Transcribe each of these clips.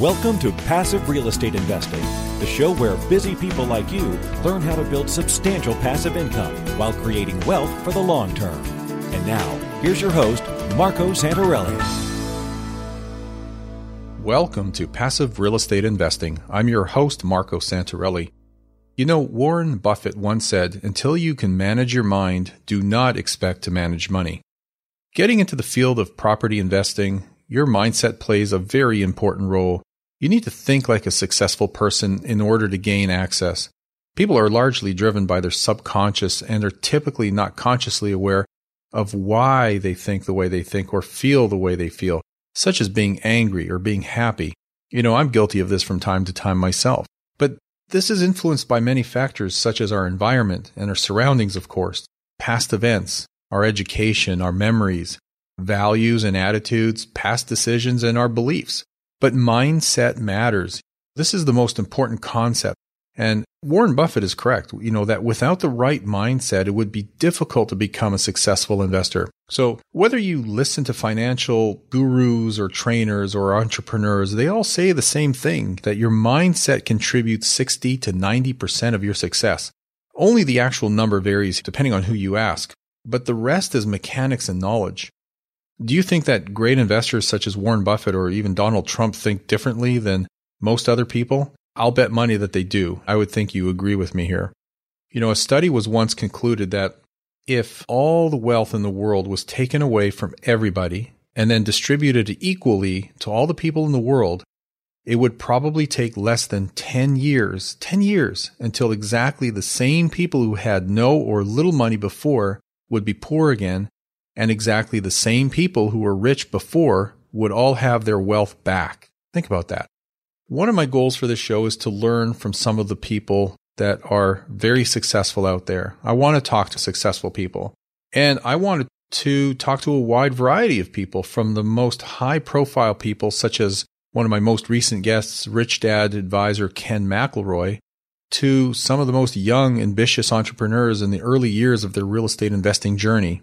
Welcome to Passive Real Estate Investing, the show where busy people like you learn how to build substantial passive income while creating wealth for the long term. And now, here's your host, Marco Santarelli. Welcome to Passive Real Estate Investing. I'm your host, Marco Santarelli. You know, Warren Buffett once said, until you can manage your mind, do not expect to manage money. Getting into the field of property investing, your mindset plays a very important role. You need to think like a successful person in order to gain access. People are largely driven by their subconscious and are typically not consciously aware of why they think the way they think or feel the way they feel, such as being angry or being happy. You know, I'm guilty of this from time to time myself. But this is influenced by many factors such as our environment and our surroundings, of course, past events, our education, our memories, values and attitudes, past decisions, and our beliefs. But mindset matters. This is the most important concept. And Warren Buffett is correct, you know, that without the right mindset, it would be difficult to become a successful investor. So whether you listen to financial gurus or trainers or entrepreneurs, they all say the same thing that your mindset contributes 60 to 90% of your success. Only the actual number varies depending on who you ask, but the rest is mechanics and knowledge. Do you think that great investors such as Warren Buffett or even Donald Trump think differently than most other people? I'll bet money that they do. I would think you agree with me here. You know, a study was once concluded that if all the wealth in the world was taken away from everybody and then distributed equally to all the people in the world, it would probably take less than 10 years, 10 years until exactly the same people who had no or little money before would be poor again, and exactly the same people who were rich before would all have their wealth back. Think about that. One of my goals for this show is to learn from some of the people that are very successful out there. I want to talk to successful people. And I wanted to talk to a wide variety of people from the most high profile people, such as one of my most recent guests, Rich Dad advisor Ken McElroy, to some of the most young, ambitious entrepreneurs in the early years of their real estate investing journey.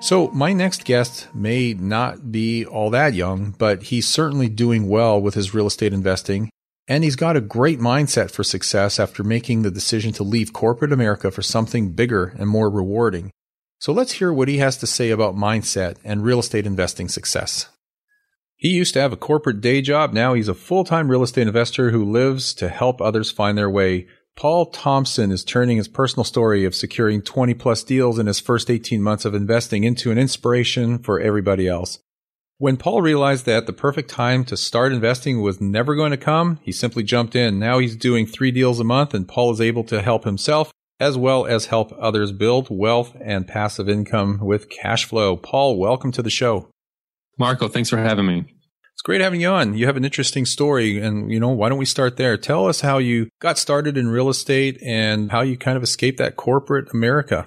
So, my next guest may not be all that young, but he's certainly doing well with his real estate investing. And he's got a great mindset for success after making the decision to leave corporate America for something bigger and more rewarding. So, let's hear what he has to say about mindset and real estate investing success. He used to have a corporate day job. Now he's a full time real estate investor who lives to help others find their way Paul Thompson is turning his personal story of securing 20 plus deals in his first 18 months of investing into an inspiration for everybody else. When Paul realized that the perfect time to start investing was never going to come, he simply jumped in. Now he's doing three deals a month and Paul is able to help himself as well as help others build wealth and passive income with cash flow. Paul, welcome to the show. Marco, thanks for having me. It's great having you on. You have an interesting story. And, you know, why don't we start there? Tell us how you got started in real estate and how you kind of escaped that corporate America.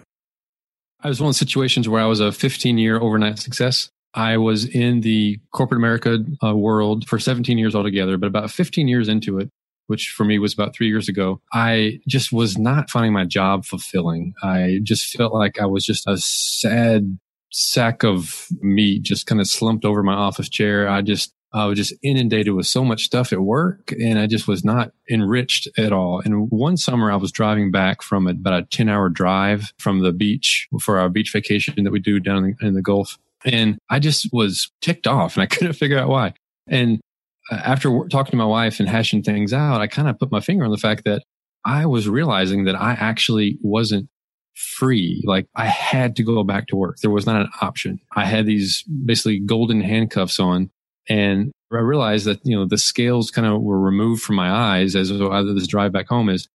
I was one of the situations where I was a 15 year overnight success. I was in the corporate America uh, world for 17 years altogether, but about 15 years into it, which for me was about three years ago, I just was not finding my job fulfilling. I just felt like I was just a sad sack of meat, just kind of slumped over my office chair. I just I was just inundated with so much stuff at work and I just was not enriched at all. And one summer I was driving back from about a 10 hour drive from the beach for our beach vacation that we do down in the, Gulf. And I just was ticked off and I couldn't figure out why. And uh, after talking to my wife and hashing things out, I kind of put my finger on the fact that I was realizing that I actually wasn't free. Like I had to go back to work. There was not an option. I had these basically golden handcuffs on and I realized that, you know, the scales kind of were removed from my eyes as either this drive back home is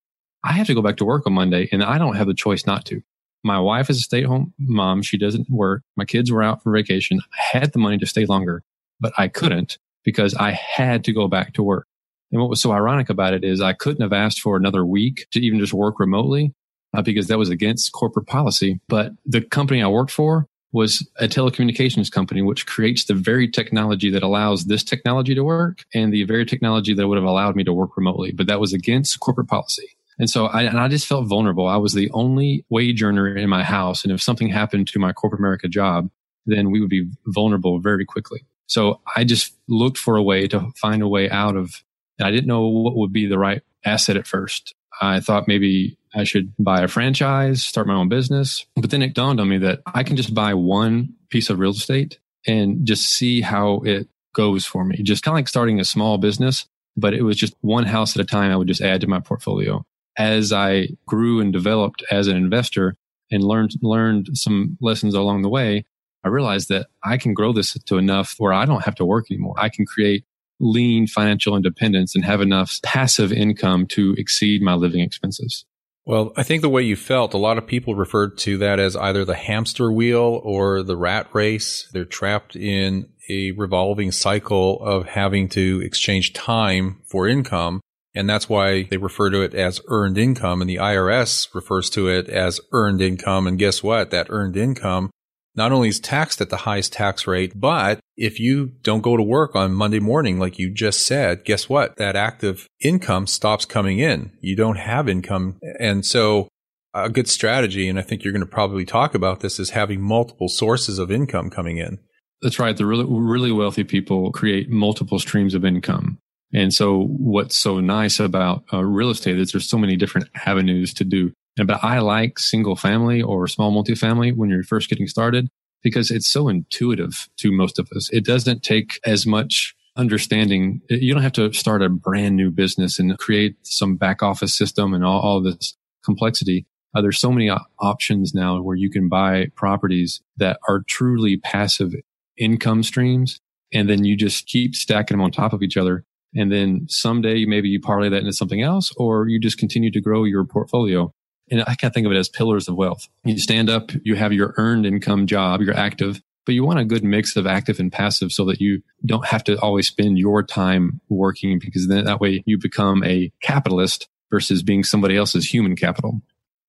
I have to go back to work on Monday and I don't have the choice not to. My wife is a stay at home mom. She doesn't work. My kids were out for vacation. I had the money to stay longer, but I couldn't. because I had to go back to work. And what was so ironic about it is I couldn't have asked for another week to even just work remotely uh, because that was against corporate policy. But the company I worked for was a telecommunications company, which creates the very technology that allows this technology to work and the very technology that would have allowed me to work remotely. But that was against corporate policy. And so I, and I just felt vulnerable. I was the only wage earner in my house. And if something happened to my corporate America job, then we would be vulnerable very quickly. So I just looked for a way to find a way out of, and I didn't know what would be the right asset at first. I thought maybe I should buy a franchise, start my own business. But then it dawned on me that I can just buy one piece of real estate and just see how it goes for me. Just kind of like starting a small business, but it was just one house at a time I would just add to my portfolio. As I grew and developed as an investor and learned learned some lessons along the way, I realized that I can grow this to enough where I don't have to work anymore. I can create lean financial independence and have enough passive income to exceed my living expenses. Well, I think the way you felt, a lot of people referred to that as either the hamster wheel or the rat race. They're trapped in a revolving cycle of having to exchange time for income. And that's why they refer to it as earned income. And the IRS refers to it as earned income. And guess what? That earned income not only is taxed at the highest tax rate, but if you don't go to work on Monday morning, like you just said, guess what? That active income stops coming in. You don't have income. And so a good strategy, and I think you're going to probably talk about this, is having multiple sources of income coming in. That's right. The really, really wealthy people create multiple streams of income. And so what's so nice about uh, real estate is there's so many different avenues to do but I like single family or small multifamily when you're first getting started because it's so intuitive to most of us. It doesn't take as much understanding. You don't have to start a brand new business and create some back office system and all, all this complexity. Uh, there's so many options now where you can buy properties that are truly passive income streams. And then you just keep stacking them on top of each other. And then someday maybe you parlay that into something else or you just continue to grow your portfolio and I kind of think of it as pillars of wealth. You stand up, you have your earned income job, you're active, but you want a good mix of active and passive so that you don't have to always spend your time working because then that way you become a capitalist versus being somebody else's human capital.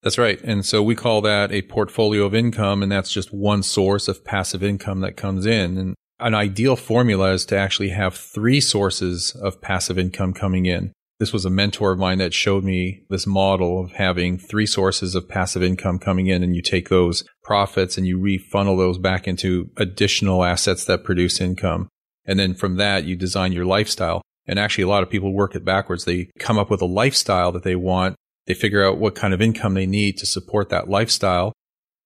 That's right. And so we call that a portfolio of income. And that's just one source of passive income that comes in. And an ideal formula is to actually have three sources of passive income coming in. This was a mentor of mine that showed me this model of having three sources of passive income coming in and you take those profits and you refunnel those back into additional assets that produce income. And then from that, you design your lifestyle. And actually, a lot of people work it backwards. They come up with a lifestyle that they want. They figure out what kind of income they need to support that lifestyle.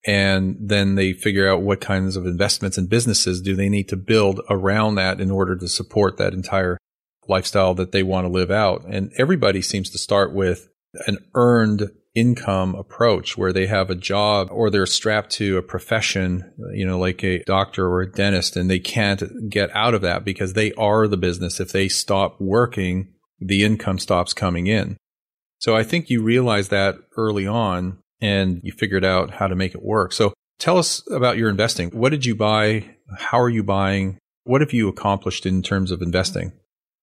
And then they figure out what kinds of investments and businesses do they need to build around that in order to support that entire lifestyle that they want to live out. And everybody seems to start with an earned income approach where they have a job or they're strapped to a profession, you know, like a doctor or a dentist, and they can't get out of that because they are the business. If they stop working, the income stops coming in. So I think you realized that early on and you figured out how to make it work. So tell us about your investing. What did you buy? How are you buying? What have you accomplished in terms of investing?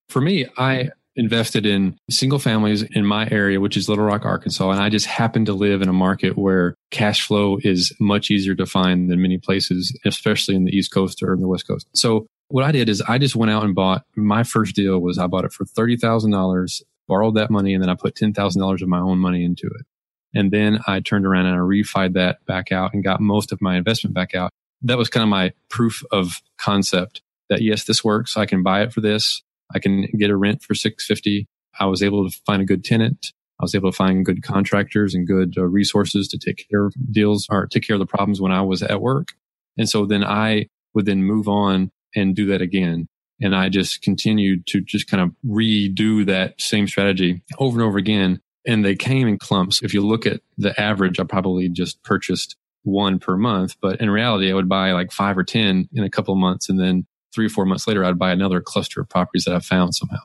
For me, I invested in single families in my area, which is Little Rock, Arkansas. And I just happen to live in a market where cash flow is much easier to find than many places, especially in the East Coast or in the West Coast. So what I did is I just went out and bought my first deal was I bought it for $30,000, borrowed that money, and then I put $10,000 of my own money into it. And then I turned around and I refied that back out and got most of my investment back out. That was kind of my proof of concept that yes, this works. I can buy it for this. I can get a rent for 650. I was able to find a good tenant. I was able to find good contractors and good uh, resources to take care of deals or take care of the problems when I was at work. And so then I would then move on and do that again. And I just continued to just kind of redo that same strategy over and over again. And they came in clumps. If you look at the average, I probably just purchased one per month, but in reality, I would buy like five or 10 in a couple of months and then three or four months later, I'd buy another cluster of properties that I've found somehow.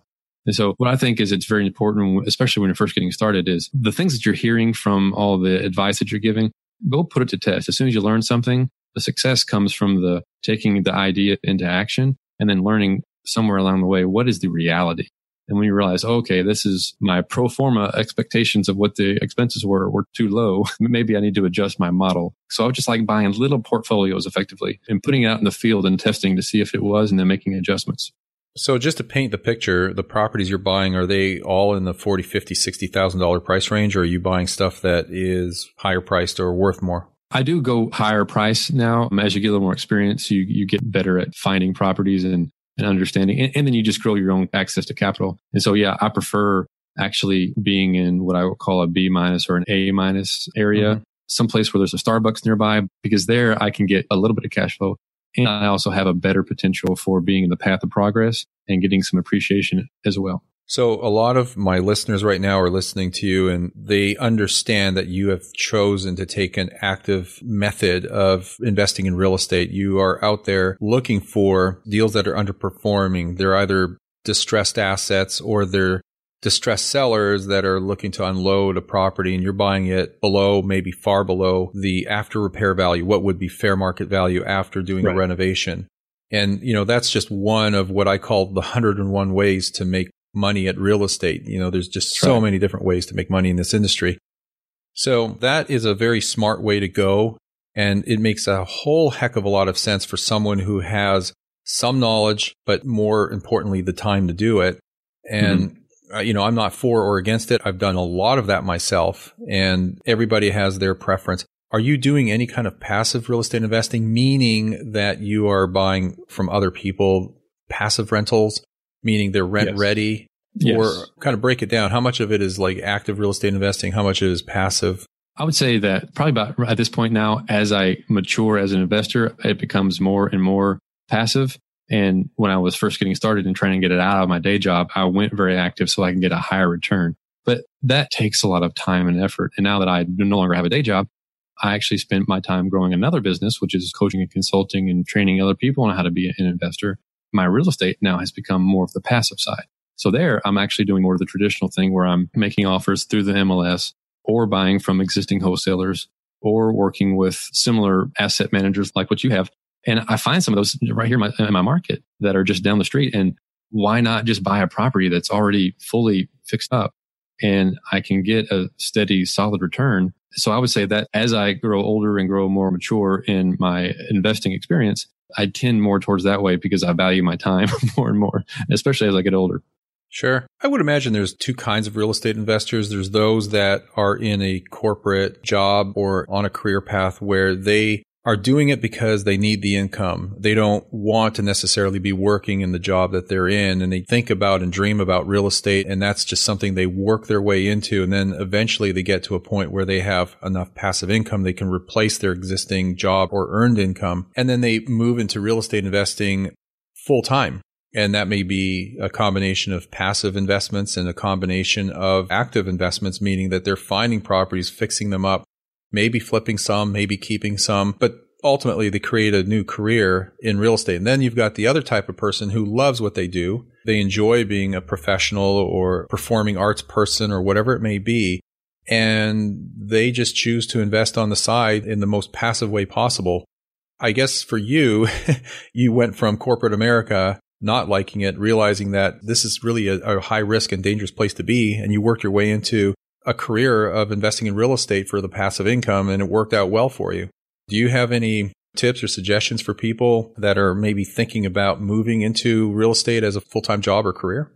And so what I think is it's very important, especially when you're first getting started, is the things that you're hearing from all the advice that you're giving, go put it to test. As soon as you learn something, the success comes from the taking the idea into action and then learning somewhere along the way, what is the reality? And when you realize, oh, okay, this is my pro forma expectations of what the expenses were were too low. Maybe I need to adjust my model. So I was just like buying little portfolios effectively and putting it out in the field and testing to see if it was and then making adjustments. So just to paint the picture, the properties you're buying, are they all in the 40, 50, $60,000 price range or are you buying stuff that is higher priced or worth more? I do go higher price now. As you get a little more experience, you, you get better at finding properties and, and understanding. And, and then you just grow your own access to capital. And so, yeah, I prefer actually being in what I would call a B minus or an A minus area, mm-hmm. someplace where there's a Starbucks nearby, because there I can get a little bit of cash flow and I also have a better potential for being in the path of progress and getting some appreciation as well. So a lot of my listeners right now are listening to you and they understand that you have chosen to take an active method of investing in real estate. You are out there looking for deals that are underperforming. They're either distressed assets or they're distressed sellers that are looking to unload a property and you're buying it below, maybe far below the after repair value, what would be fair market value after doing right. a renovation. And, you know, that's just one of what I call the 101 ways to make money at real estate. You know, there's just so right. many different ways to make money in this industry. So that is a very smart way to go. And it makes a whole heck of a lot of sense for someone who has some knowledge, but more importantly, the time to do it. And mm-hmm uh, you know, I'm not for or against it. I've done a lot of that myself and everybody has their preference. Are you doing any kind of passive real estate investing, meaning that you are buying from other people passive rentals, meaning they're rent yes. ready? Yes. Or kind of break it down. How much of it is like active real estate investing? How much is passive? I would say that probably about at this point now, as I mature as an investor, it becomes more and more passive. And when I was first getting started and trying to get it out of my day job, I went very active so I can get a higher return. But that takes a lot of time and effort. And now that I no longer have a day job, I actually spent my time growing another business, which is coaching and consulting and training other people on how to be an investor. My real estate now has become more of the passive side. So there, I'm actually doing more of the traditional thing where I'm making offers through the MLS or buying from existing wholesalers or working with similar asset managers like what you have and I find some of those right here in my, in my market that are just down the street. And why not just buy a property that's already fully fixed up and I can get a steady, solid return? So I would say that as I grow older and grow more mature in my investing experience, I tend more towards that way because I value my time more and more, especially as I get older. Sure. I would imagine there's two kinds of real estate investors. There's those that are in a corporate job or on a career path where they are doing it because they need the income. They don't want to necessarily be working in the job that they're in and they think about and dream about real estate. And that's just something they work their way into. And then eventually they get to a point where they have enough passive income. They can replace their existing job or earned income. And then they move into real estate investing full time. And that may be a combination of passive investments and a combination of active investments, meaning that they're finding properties, fixing them up, maybe flipping some, maybe keeping some, but ultimately they create a new career in real estate. And then you've got the other type of person who loves what they do. They enjoy being a professional or performing arts person or whatever it may be. And they just choose to invest on the side in the most passive way possible. I guess for you, you went from corporate America not liking it, realizing that this is really a, a high risk and dangerous place to be. And you worked your way into a career of investing in real estate for the passive income and it worked out well for you. Do you have any tips or suggestions for people that are maybe thinking about moving into real estate as a full time job or career?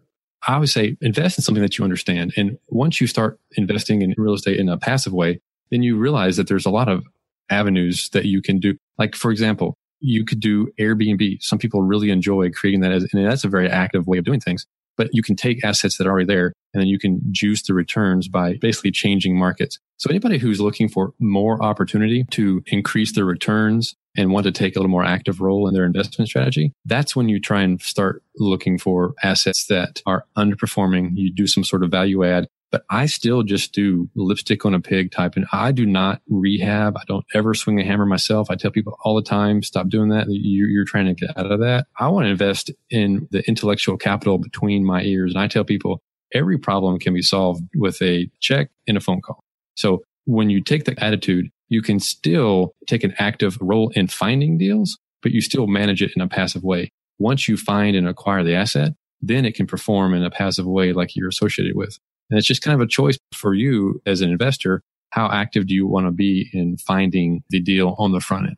I would say invest in something that you understand. And once you start investing in real estate in a passive way, then you realize that there's a lot of avenues that you can do. Like, for example, you could do Airbnb. Some people really enjoy creating that as, and that's a very active way of doing things but you can take assets that are already there and then you can juice the returns by basically changing markets. So anybody who's looking for more opportunity to increase their returns and want to take a little more active role in their investment strategy, that's when you try and start looking for assets that are underperforming. You do some sort of value add but I still just do lipstick on a pig type. And I do not rehab. I don't ever swing a hammer myself. I tell people all the time, stop doing that. You're, you're trying to get out of that. I want to invest in the intellectual capital between my ears. And I tell people every problem can be solved with a check and a phone call. So when you take the attitude, you can still take an active role in finding deals, but you still manage it in a passive way. once you find and acquire the asset, then it can perform in a passive way like you're associated with. And it's just kind of a choice for you as an investor. How active do you want to be in finding the deal on the front end?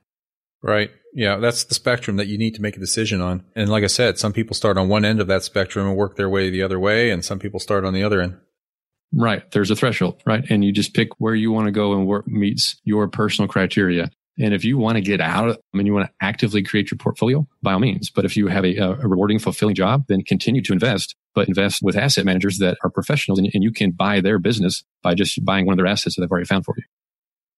Right. Yeah, that's the spectrum that you need to make a decision on. And like I said, some people start on one end of that spectrum and work their way the other way, and some people start on the other end. Right. There's a threshold, right? And you just pick where you want to go and where meets your personal criteria. And if you want to get out, of, I mean, you want to actively create your portfolio, by all means. But if you have a, a rewarding, fulfilling job, then continue to invest, but invest with asset managers that are professionals and, and you can buy their business by just buying one of their assets that they've already found for you.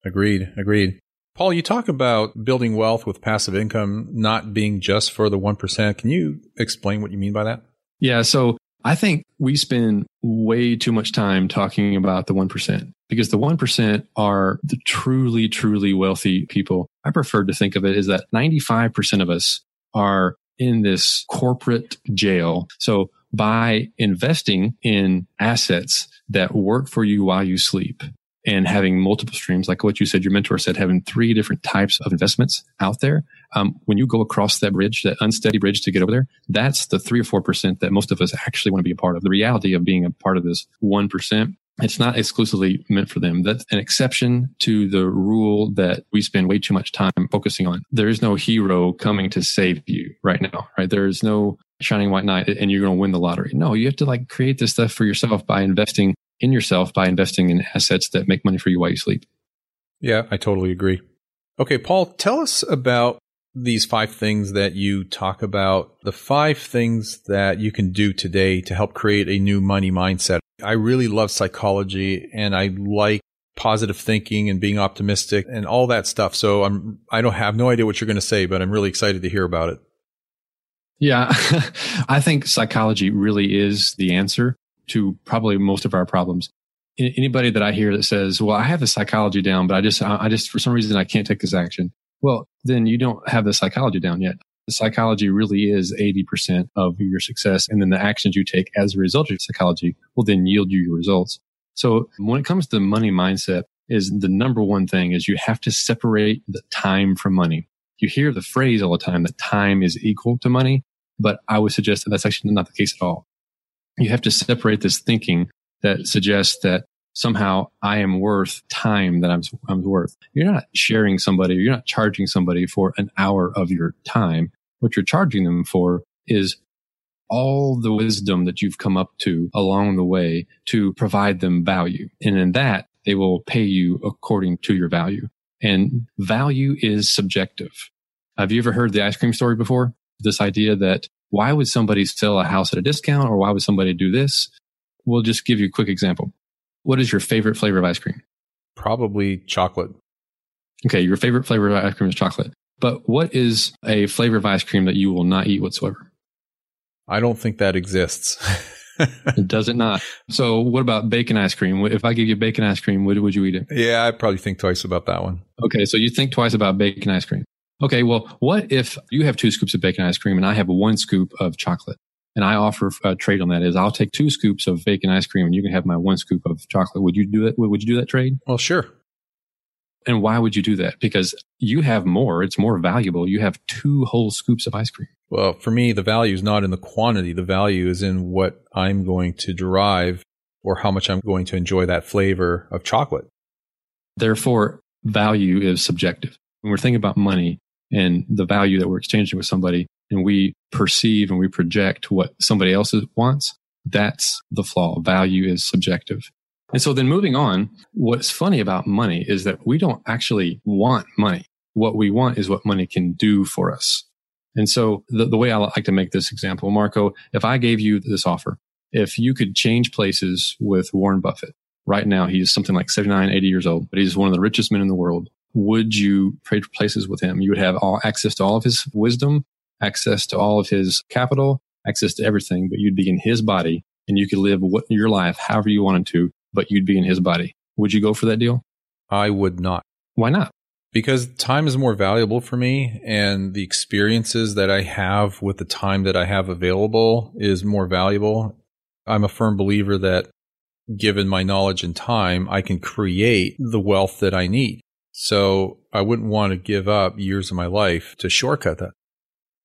Agreed. Agreed. Paul, you talk about building wealth with passive income not being just for the 1%. Can you explain what you mean by that? Yeah. So I think we spend way too much time talking about the 1% because the 1% are the truly, truly wealthy people. I prefer to think of it as that 95% of us are in this corporate jail. So by investing in assets that work for you while you sleep, and having multiple streams, like what you said, your mentor said, having three different types of investments out there. Um, when you go across that bridge, that unsteady bridge to get over there, that's the three or 4% that most of us actually want to be a part of. The reality of being a part of this 1%, it's not exclusively meant for them. That's an exception to the rule that we spend way too much time focusing on. There is no hero coming to save you right now, right? There is no shining white knight and you're going to win the lottery. No, you have to like create this stuff for yourself by investing in yourself by investing in assets that make money for you while you sleep. Yeah, I totally agree. Okay, Paul, tell us about these five things that you talk about, the five things that you can do today to help create a new money mindset. I really love psychology and I like positive thinking and being optimistic and all that stuff. So I'm I don't have no idea what you're going to say, but I'm really excited to hear about it. Yeah, I think psychology really is the answer to probably most of our problems. Anybody that I hear that says, "Well, I have the psychology down, but I just, I just for some reason I can't take this action," well, then you don't have the psychology down yet. Psychology really is 80% of your success. And then the actions you take as a result of psychology will then yield you your results. So when it comes to money mindset is the number one thing is you have to separate the time from money. You hear the phrase all the time that time is equal to money, but I would suggest that that's actually not the case at all you have to separate this thinking that suggests that somehow I am worth time that I'm, I'm worth. You're not sharing somebody, you're not charging somebody for an hour of your time. What you're charging them for is all the wisdom that you've come up to along the way to provide them value. And in that, they will pay you according to your value. And value is subjective. Have you ever heard the ice cream story before? This idea that why would somebody sell a house at a discount or why would somebody do this? We'll just give you a quick example. What is your favorite flavor of ice cream? Probably chocolate. Okay, your favorite flavor of ice cream is chocolate. But what is a flavor of ice cream that you will not eat whatsoever? I don't think that exists. Does it not? So, what about bacon ice cream? If I give you bacon ice cream, would, would you eat it? Yeah, I'd probably think twice about that one. Okay, so you think twice about bacon ice cream. Okay, well, what if you have two scoops of bacon ice cream and I have one scoop of chocolate? And I offer a trade on that is I'll take two scoops of bacon ice cream and you can have my one scoop of chocolate. Would you do that? Would you do that trade? Well, sure. And why would you do that? Because you have more. It's more valuable. You have two whole scoops of ice cream. Well, for me, the value is not in the quantity. The value is in what I'm going to derive or how much I'm going to enjoy that flavor of chocolate. Therefore, value is subjective. When we're thinking about money, and the value that we're exchanging with somebody and we perceive and we project what somebody else wants, that's the flaw. Value is subjective. And so then moving on, what's funny about money is that we don't actually want money. What we want is what money can do for us. And so the, the way I like to make this example, Marco, if I gave you this offer, if you could change places with Warren Buffett, right now he's something like 79, 80 years old, but he's one of the richest men in the world would you trade places with him? You would have all access to all of his wisdom, access to all of his capital, access to everything, but you'd be in his body and you could live what, your life however you wanted to, but you'd be in his body. Would you go for that deal? I would not. Why not? Because time is more valuable for me and the experiences that I have with the time that I have available is more valuable. I'm a firm believer that given my knowledge and time, I can create the wealth that I need. So I wouldn't want to give up years of my life to shortcut that.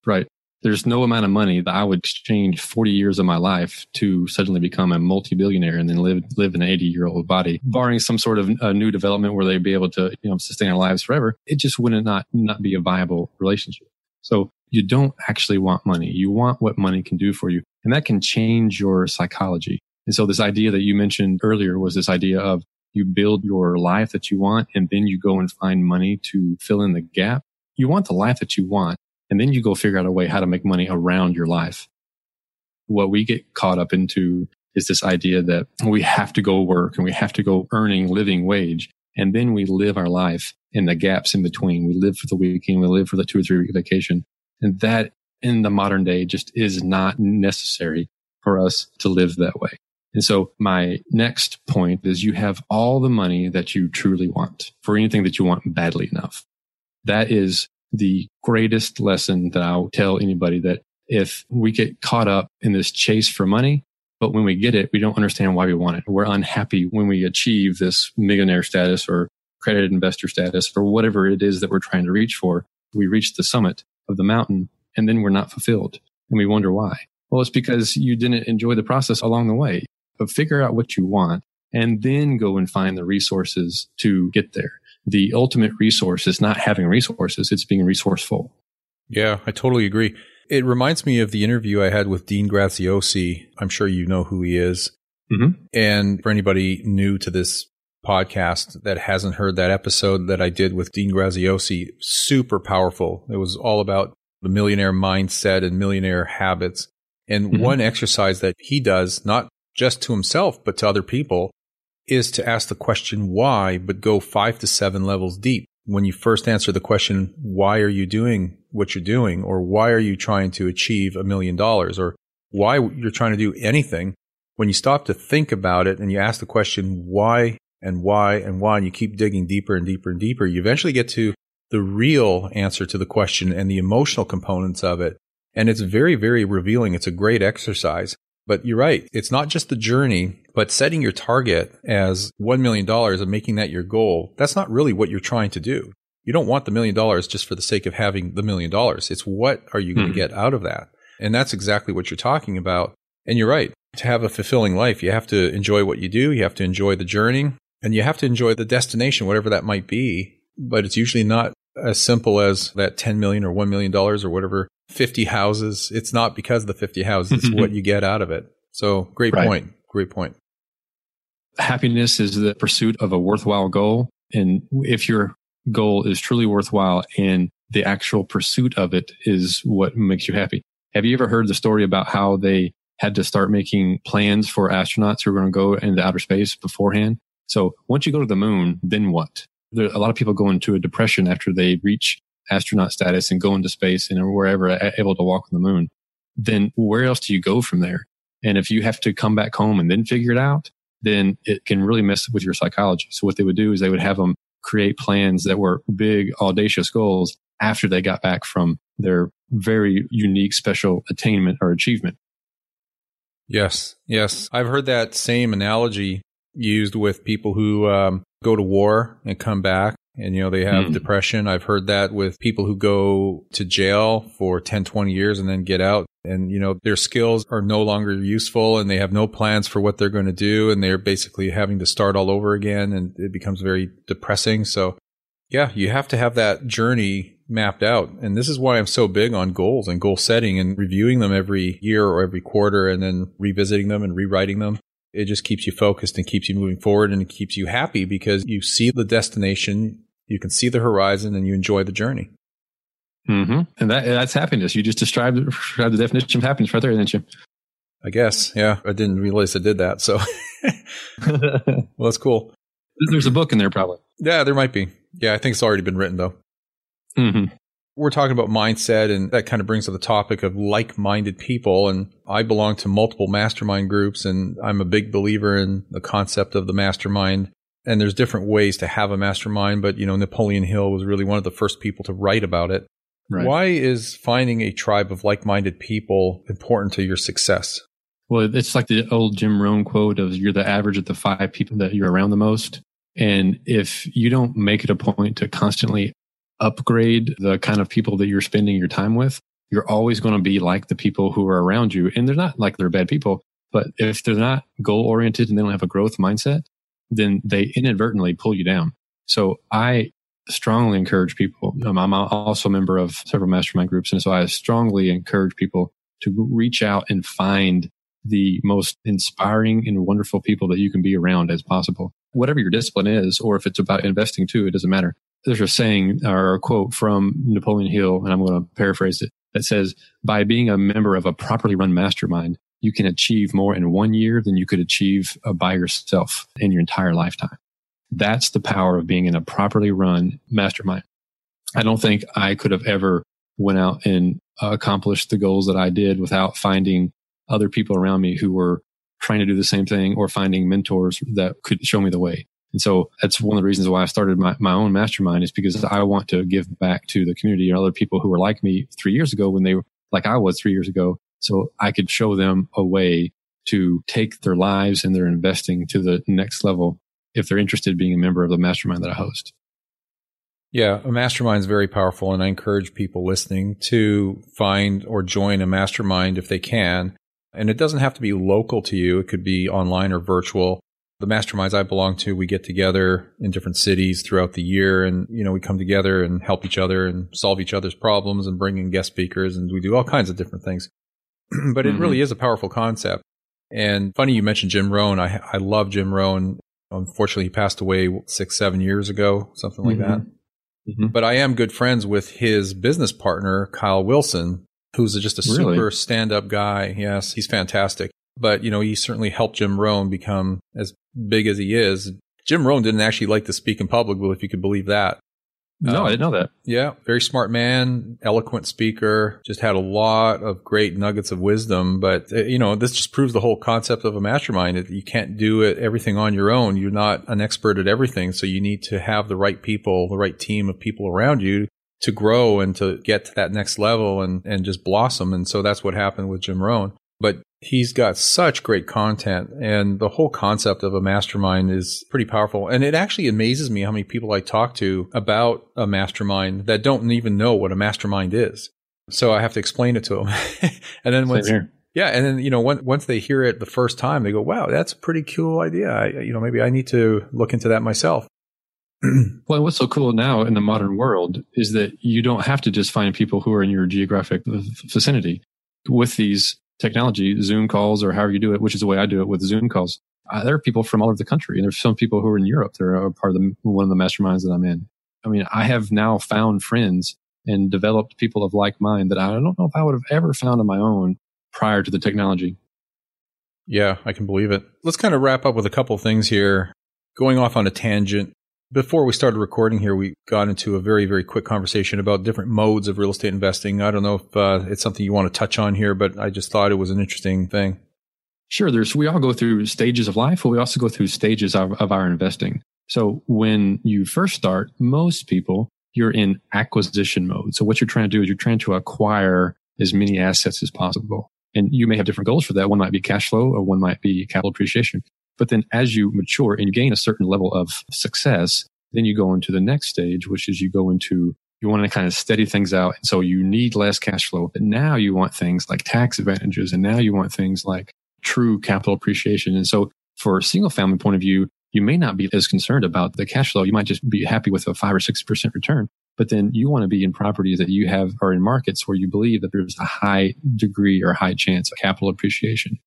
Right. there's no amount of money that I would exchange 40 years of my life to suddenly become a multi-billionaire and then live live an 80 year old body, barring some sort of new development where they'd be able to you know sustain our lives forever. It just wouldn't not not be a viable relationship. So you don't actually want money. You want what money can do for you, and that can change your psychology. And so this idea that you mentioned earlier was this idea of you build your life that you want and then you go and find money to fill in the gap. You want the life that you want and then you go figure out a way how to make money around your life. What we get caught up into is this idea that we have to go work and we have to go earning living wage. And then we live our life in the gaps in between. We live for the weekend. We live for the two or three week vacation. And that in the modern day just is not necessary for us to live that way. And so my next point is you have all the money that you truly want for anything that you want badly enough. That is the greatest lesson that I'll tell anybody that if we get caught up in this chase for money, but when we get it, we don't understand why we want it. We're unhappy when we achieve this millionaire status or accredited investor status or whatever it is that we're trying to reach for. We reach the summit of the mountain and then we're not fulfilled and we wonder why. Well, it's because you didn't enjoy the process along the way. But figure out what you want and then go and find the resources to get there the ultimate resource is not having resources, it's being resourceful. Yeah, I totally agree. It reminds me of the interview I had with Dean Graziosi. I'm sure you know who he is. Mm-hmm. And for anybody new to this podcast that hasn't heard that episode that I did with Dean Graziosi, super powerful. It was all about the millionaire mindset and millionaire habits. And mm-hmm. one exercise that he does, not just to himself, but to other people, is to ask the question why, but go five to seven levels deep. When you first answer the question, why are you doing what you're doing? Or why are you trying to achieve a million dollars? Or why you're trying to do anything? When you stop to think about it and you ask the question why and why and why, and you keep digging deeper and deeper and deeper, you eventually get to the real answer to the question and the emotional components of it. And it's very, very revealing. It's a great exercise. But you're right. It's not just the journey, but setting your target as $1 million and making that your goal. That's not really what you're trying to do. You don't want the million dollars just for the sake of having the million dollars. It's what are you going to hmm. get out of that? And that's exactly what you're talking about. And you're right. To have a fulfilling life, you have to enjoy what you do. You have to enjoy the journey and you have to enjoy the destination, whatever that might be. But it's usually not as simple as that 10 million or $1 million or whatever 50 houses. It's not because of the 50 houses, it's what you get out of it. So great right. point. Great point. Happiness is the pursuit of a worthwhile goal. And if your goal is truly worthwhile and the actual pursuit of it is what makes you happy. Have you ever heard the story about how they had to start making plans for astronauts who were going to go into outer space beforehand? So once you go to the moon, then what? There, a lot of people go into a depression after they reach astronaut status and go into space and wherever able to walk on the moon, then where else do you go from there? And if you have to come back home and then figure it out, then it can really mess with your psychology. So what they would do is they would have them create plans that were big, audacious goals after they got back from their very unique, special attainment or achievement. Yes. Yes. I've heard that same analogy used with people who um, go to war and come back. And you know they have mm. depression. I've heard that with people who go to jail for 10 20 years and then get out. And you know their skills are no longer useful and they have no plans for what they're going to do. And they're basically having to start all over again and it becomes very depressing. So yeah you have to have that journey mapped out. And this is why i'm so big on goals and goal setting and reviewing them every year or every quarter and then revisiting them and rewriting them it just keeps you focused and keeps you moving forward and it keeps you happy because you see the destination you can see the horizon and you enjoy the journey. Mm-hmm. And that, that's happiness. You just described, described the definition of happiness right there, didn't you? I guess. Yeah. I didn't realize I did that. So, well, that's cool. There's a book in there, probably. Yeah, there might be. Yeah, I think it's already been written, though. Mm-hmm. We're talking about mindset, and that kind of brings up the topic of like minded people. And I belong to multiple mastermind groups, and I'm a big believer in the concept of the mastermind and there's different ways to have a mastermind, but you know, Napoleon Hill was really one of the first people to write about it. Right. Why is finding a tribe of like-minded people important to your success? Well, it's like the old Jim Rohn quote of you're the average of the five people that you're around the most. And if you don't make it a point to constantly upgrade the kind of people that you're spending your time with, you're always going to be like the people who are around you. And they're not like they're bad people, but if they're not goal oriented and they don't have a growth mindset, then they inadvertently pull you down. So I strongly encourage people. Um, I'm also a member of several mastermind groups. And so I strongly encourage people to reach out and find the most inspiring and wonderful people that you can be around as possible. Whatever your discipline is, or if it's about investing too, it doesn't matter. There's a saying or a quote from Napoleon Hill, and I'm going to paraphrase it, that says, by being a member of a properly run mastermind, you can achieve more in one year than you could achieve uh, by yourself in your entire lifetime. That's the power of being in a properly run mastermind. I don't think I could have ever went out and accomplished the goals that I did without finding other people around me who were trying to do the same thing or finding mentors that could show me the way. And so that's one of the reasons why I started my, my own mastermind is because I want to give back to the community and other people who were like me three years ago when they were like I was three years ago. So I could show them a way to take their lives and their investing to the next level if they're interested in being a member of the mastermind that I host. Yeah, a mastermind is very powerful, and I encourage people listening to find or join a mastermind if they can. And it doesn't have to be local to you, it could be online or virtual. The masterminds I belong to, we get together in different cities throughout the year and, you know, we come together and help each other and solve each other's problems and bring in guest speakers and we do all kinds of different things. but it mm-hmm. really is a powerful concept. And funny you mentioned Jim Rohn. I, I love Jim Rohn. Unfortunately, he passed away six, seven years ago, something like mm-hmm. that. Mm-hmm. But I am good friends with his business partner, Kyle Wilson, who's just a really? super stand up guy. Yes, he's fantastic. But, you know, he certainly helped Jim Rohn become as big as he is. Jim Rohn didn't actually like to speak in public, but if you could believe that. No, um, I didn't know that. Yeah, very smart man, eloquent speaker, just had a lot of great nuggets of wisdom. But, uh, you know, this just proves the whole concept of a mastermind. You can't do it everything on your own. You're not an expert at everything. So you need to have the right people, the right team of people around you to grow and to get to that next level and, and just blossom. And so that's what happened with Jim Rohn. But he's got such great content and the whole concept of a mastermind is pretty powerful. And it actually amazes me how many people I talk to about a mastermind that don't even know what a mastermind is. So I have to explain it to them. and then once, yeah. And then, you know, once, once they hear it the first time, they go, wow, that's a pretty cool idea. I, you know, maybe I need to look into that myself. well, what's so cool now in the modern world is that you don't have to just find people who are in your geographic vicinity. With these technology, Zoom calls or however you do it, which is the way I do it with Zoom calls. Uh, there are people from all over the country, and there's some people who are in Europe. They're part of the, one of the masterminds that I'm in. I mean, I have now found friends and developed people of like mind that I don't know if I would have ever found on my own prior to the technology. Yeah, I can believe it. Let's kind of wrap up with a couple things here. Going off on a tangent, before we started recording here, we got into a very, very quick conversation about different modes of real estate investing. I don't know if uh, it's something you want to touch on here, but I just thought it was an interesting thing. Sure. There's, we all go through stages of life, but we also go through stages of, of our investing. So when you first start, most people, you're in acquisition mode. So what you're trying to do is you're trying to acquire as many assets as possible. And you may have different goals for that. One might be cash flow or one might be capital appreciation. But then as you mature and you gain a certain level of success, then you go into the next stage, which is you go into you want to kind of steady things out. And so you need less cash flow. But now you want things like tax advantages. And now you want things like true capital appreciation. And so for a single family point of view, you may not be as concerned about the cash flow. You might just be happy with a five or 6% return. But then you want to be in properties that you have are in markets where you believe that there's a high degree or high chance of capital appreciation.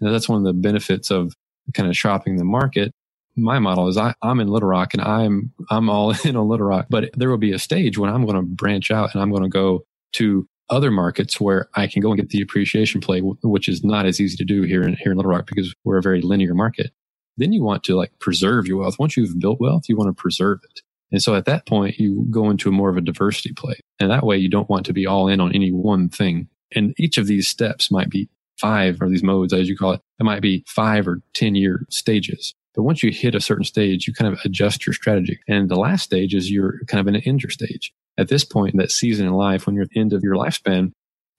And that's one of the benefits of kind of shopping the market. My model is I, I'm in Little Rock and I'm, I'm all in on Little Rock, but there will be a stage when I'm going to branch out and I'm going to go to other markets where I can go and get the appreciation play, which is not as easy to do here in, here in Little Rock because we're a very linear market. Then you want to like preserve your wealth. Once you've built wealth, you want to preserve it. And so at that point, you go into more of a diversity play. And that way you don't want to be all in on any one thing. And each of these steps might be five or these modes, as you call it, it might be five or 10 year stages. But once you hit a certain stage, you kind of adjust your strategy. And the last stage is you're kind of in an enter stage. At this point in that season in life, when you're at the end of your lifespan,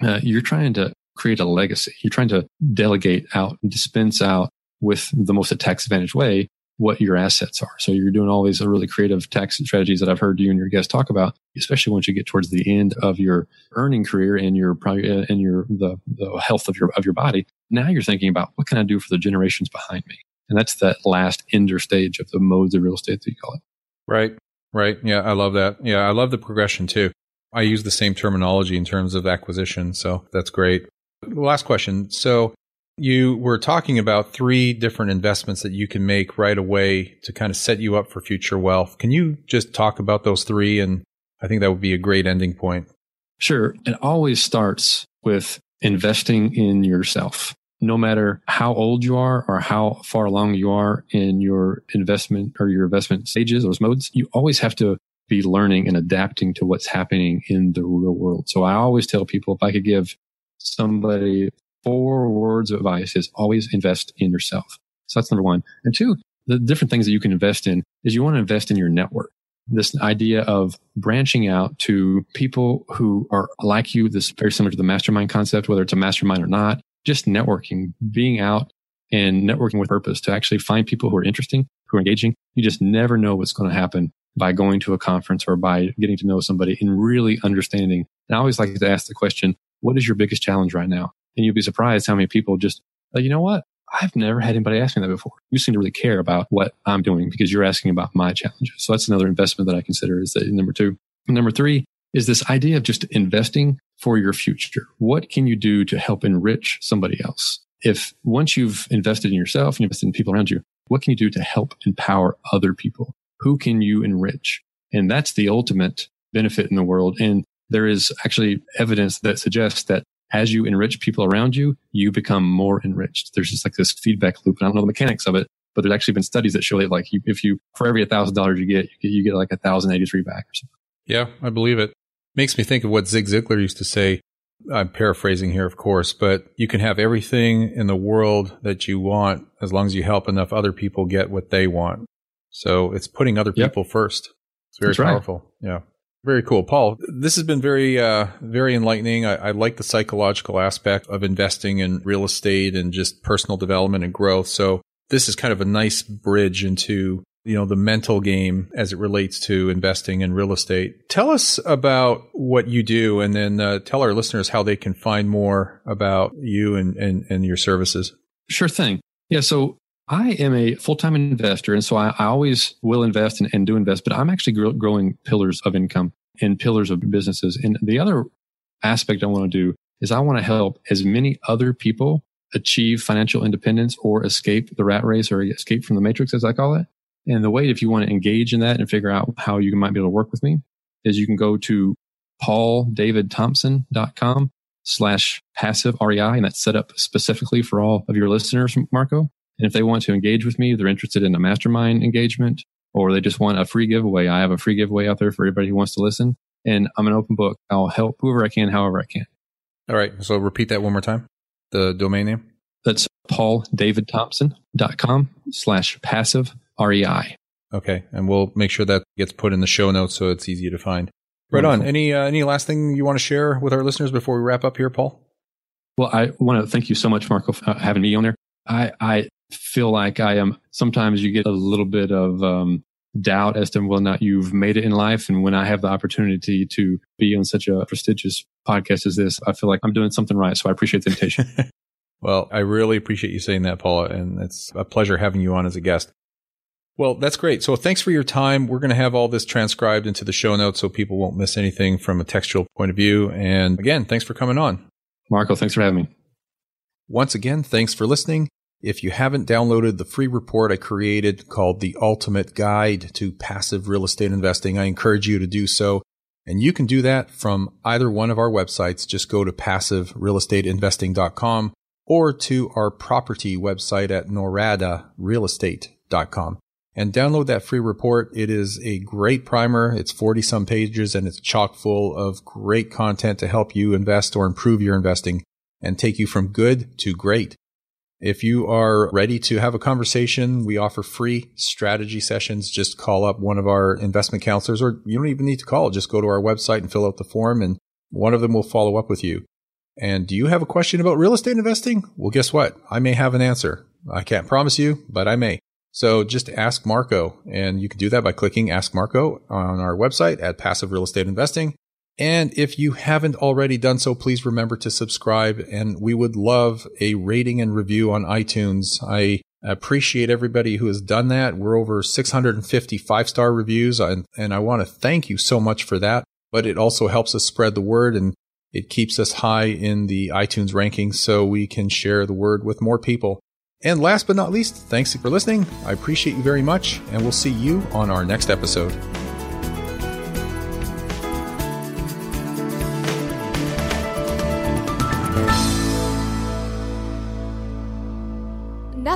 uh, you're trying to create a legacy. You're trying to delegate out and dispense out with the most tax advantage way what your assets are. So you're doing all these really creative tax strategies that I've heard you and your guests talk about, especially once you get towards the end of your earning career and your and uh, your the, the health of your of your body. Now you're thinking about what can I do for the generations behind me, and that's that last ender stage of the modes of real estate that you call it. Right, right. Yeah, I love that. Yeah, I love the progression too. I use the same terminology in terms of acquisition, so that's great. Last question. So you were talking about three different investments that you can make right away to kind of set you up for future wealth. Can you just talk about those three? And I think that would be a great ending point. Sure. It always starts with investing in yourself. No matter how old you are or how far along you are in your investment or your investment stages, those modes, you always have to be learning and adapting to what's happening in the real world. So I always tell people if I could give somebody four words of advice is always invest in yourself. So that's number one. And two, the different things that you can invest in is you want to invest in your network. This idea of branching out to people who are like you, this very similar to the mastermind concept, whether it's a mastermind or not, just networking, being out and networking with purpose to actually find people who are interesting, who are engaging. You just never know what's going to happen by going to a conference or by getting to know somebody and really understanding. And I always like to ask the question, what is your biggest challenge right now? And you'll be surprised how many people just, you know what? I've never had anybody ask me that before. You seem to really care about what I'm doing because you're asking about my challenges. So that's another investment that I consider is that number two. number three is this idea of just investing for your future. What can you do to help enrich somebody else? If once you've invested in yourself and invested in people around you, what can you do to help empower other people? Who can you enrich? And that's the ultimate benefit in the world. And there is actually evidence that suggests that as you enrich people around you, you become more enriched. There's just like this feedback loop. And I don't know the mechanics of it, but there's actually been studies that show that like you, if you, for every thousand dollars you get, you get, like a thousand eighty three back or something. Yeah, I believe it. Makes me think of what Zig Ziglar used to say. I'm paraphrasing here, of course, but you can have everything in the world that you want as long as you help enough other people get what they want. So it's putting other people yep. first. It's very That's powerful. Right. Yeah. Very cool. Paul, this has been very, uh, very enlightening. I, I, like the psychological aspect of investing in real estate and just personal development and growth. So this is kind of a nice bridge into, you know, the mental game as it relates to investing in real estate. Tell us about what you do and then uh, tell our listeners how they can find more about you and, and, and your services. Sure thing. Yeah. So I am a full time investor, and so I, I always will invest and, and, do invest, but I'm actually grow, growing pillars of income and pillars of businesses. And the other aspect I want to do is I want to help as many other people achieve financial independence or escape the rat race or escape from the matrix, as I call it. And the way, if you want to engage in that and figure out how you might be able to work with me, is you can go to pauldavidthompson.com slash passive REI. And that's set up specifically for all of your listeners, Marco. And if they want to engage with me, they're interested in a mastermind engagement or they just want a free giveaway. I have a free giveaway out there for everybody who wants to listen. And I'm an open book. I'll help whoever I can, however I can. All right. So repeat that one more time. The domain name. That's pauldavidthompson.com slash passive REI. Okay. And we'll make sure that gets put in the show notes so it's easy to find. Right Wonderful. on. Any, uh, any last thing you want to share with our listeners before we wrap up here, Paul? Well, I want to thank you so much, Marco, for having me on there. I, I feel like I am sometimes you get a little bit of um, doubt as to whether or not you've made it in life. And when I have the opportunity to be on such a prestigious podcast as this, I feel like I'm doing something right. So I appreciate the invitation. well, I really appreciate you saying that, Paula. And it's a pleasure having you on as a guest. Well, that's great. So thanks for your time. We're going to have all this transcribed into the show notes so people won't miss anything from a textual point of view. And again, thanks for coming on. Marco, thanks for having me. Once again, thanks for listening. If you haven't downloaded the free report I created called The Ultimate Guide to Passive Real Estate Investing, I encourage you to do so. And you can do that from either one of our websites. Just go to passiverealestateinvesting.com or to our property website at noradarealestate.com and download that free report. It is a great primer. It's 40 some pages and it's chock full of great content to help you invest or improve your investing and take you from good to great. If you are ready to have a conversation, we offer free strategy sessions. Just call up one of our investment counselors, or you don't even need to call. Just go to our website and fill out the form, and one of them will follow up with you. And do you have a question about real estate investing? Well, guess what? I may have an answer. I can't promise you, but I may. So just ask Marco, and you can do that by clicking Ask Marco on our website at Passive Real Estate Investing. And if you haven't already done so, please remember to subscribe. And we would love a rating and review on iTunes. I appreciate everybody who has done that. We're over 650 five star reviews, and, and I want to thank you so much for that. But it also helps us spread the word and it keeps us high in the iTunes rankings so we can share the word with more people. And last but not least, thanks for listening. I appreciate you very much, and we'll see you on our next episode.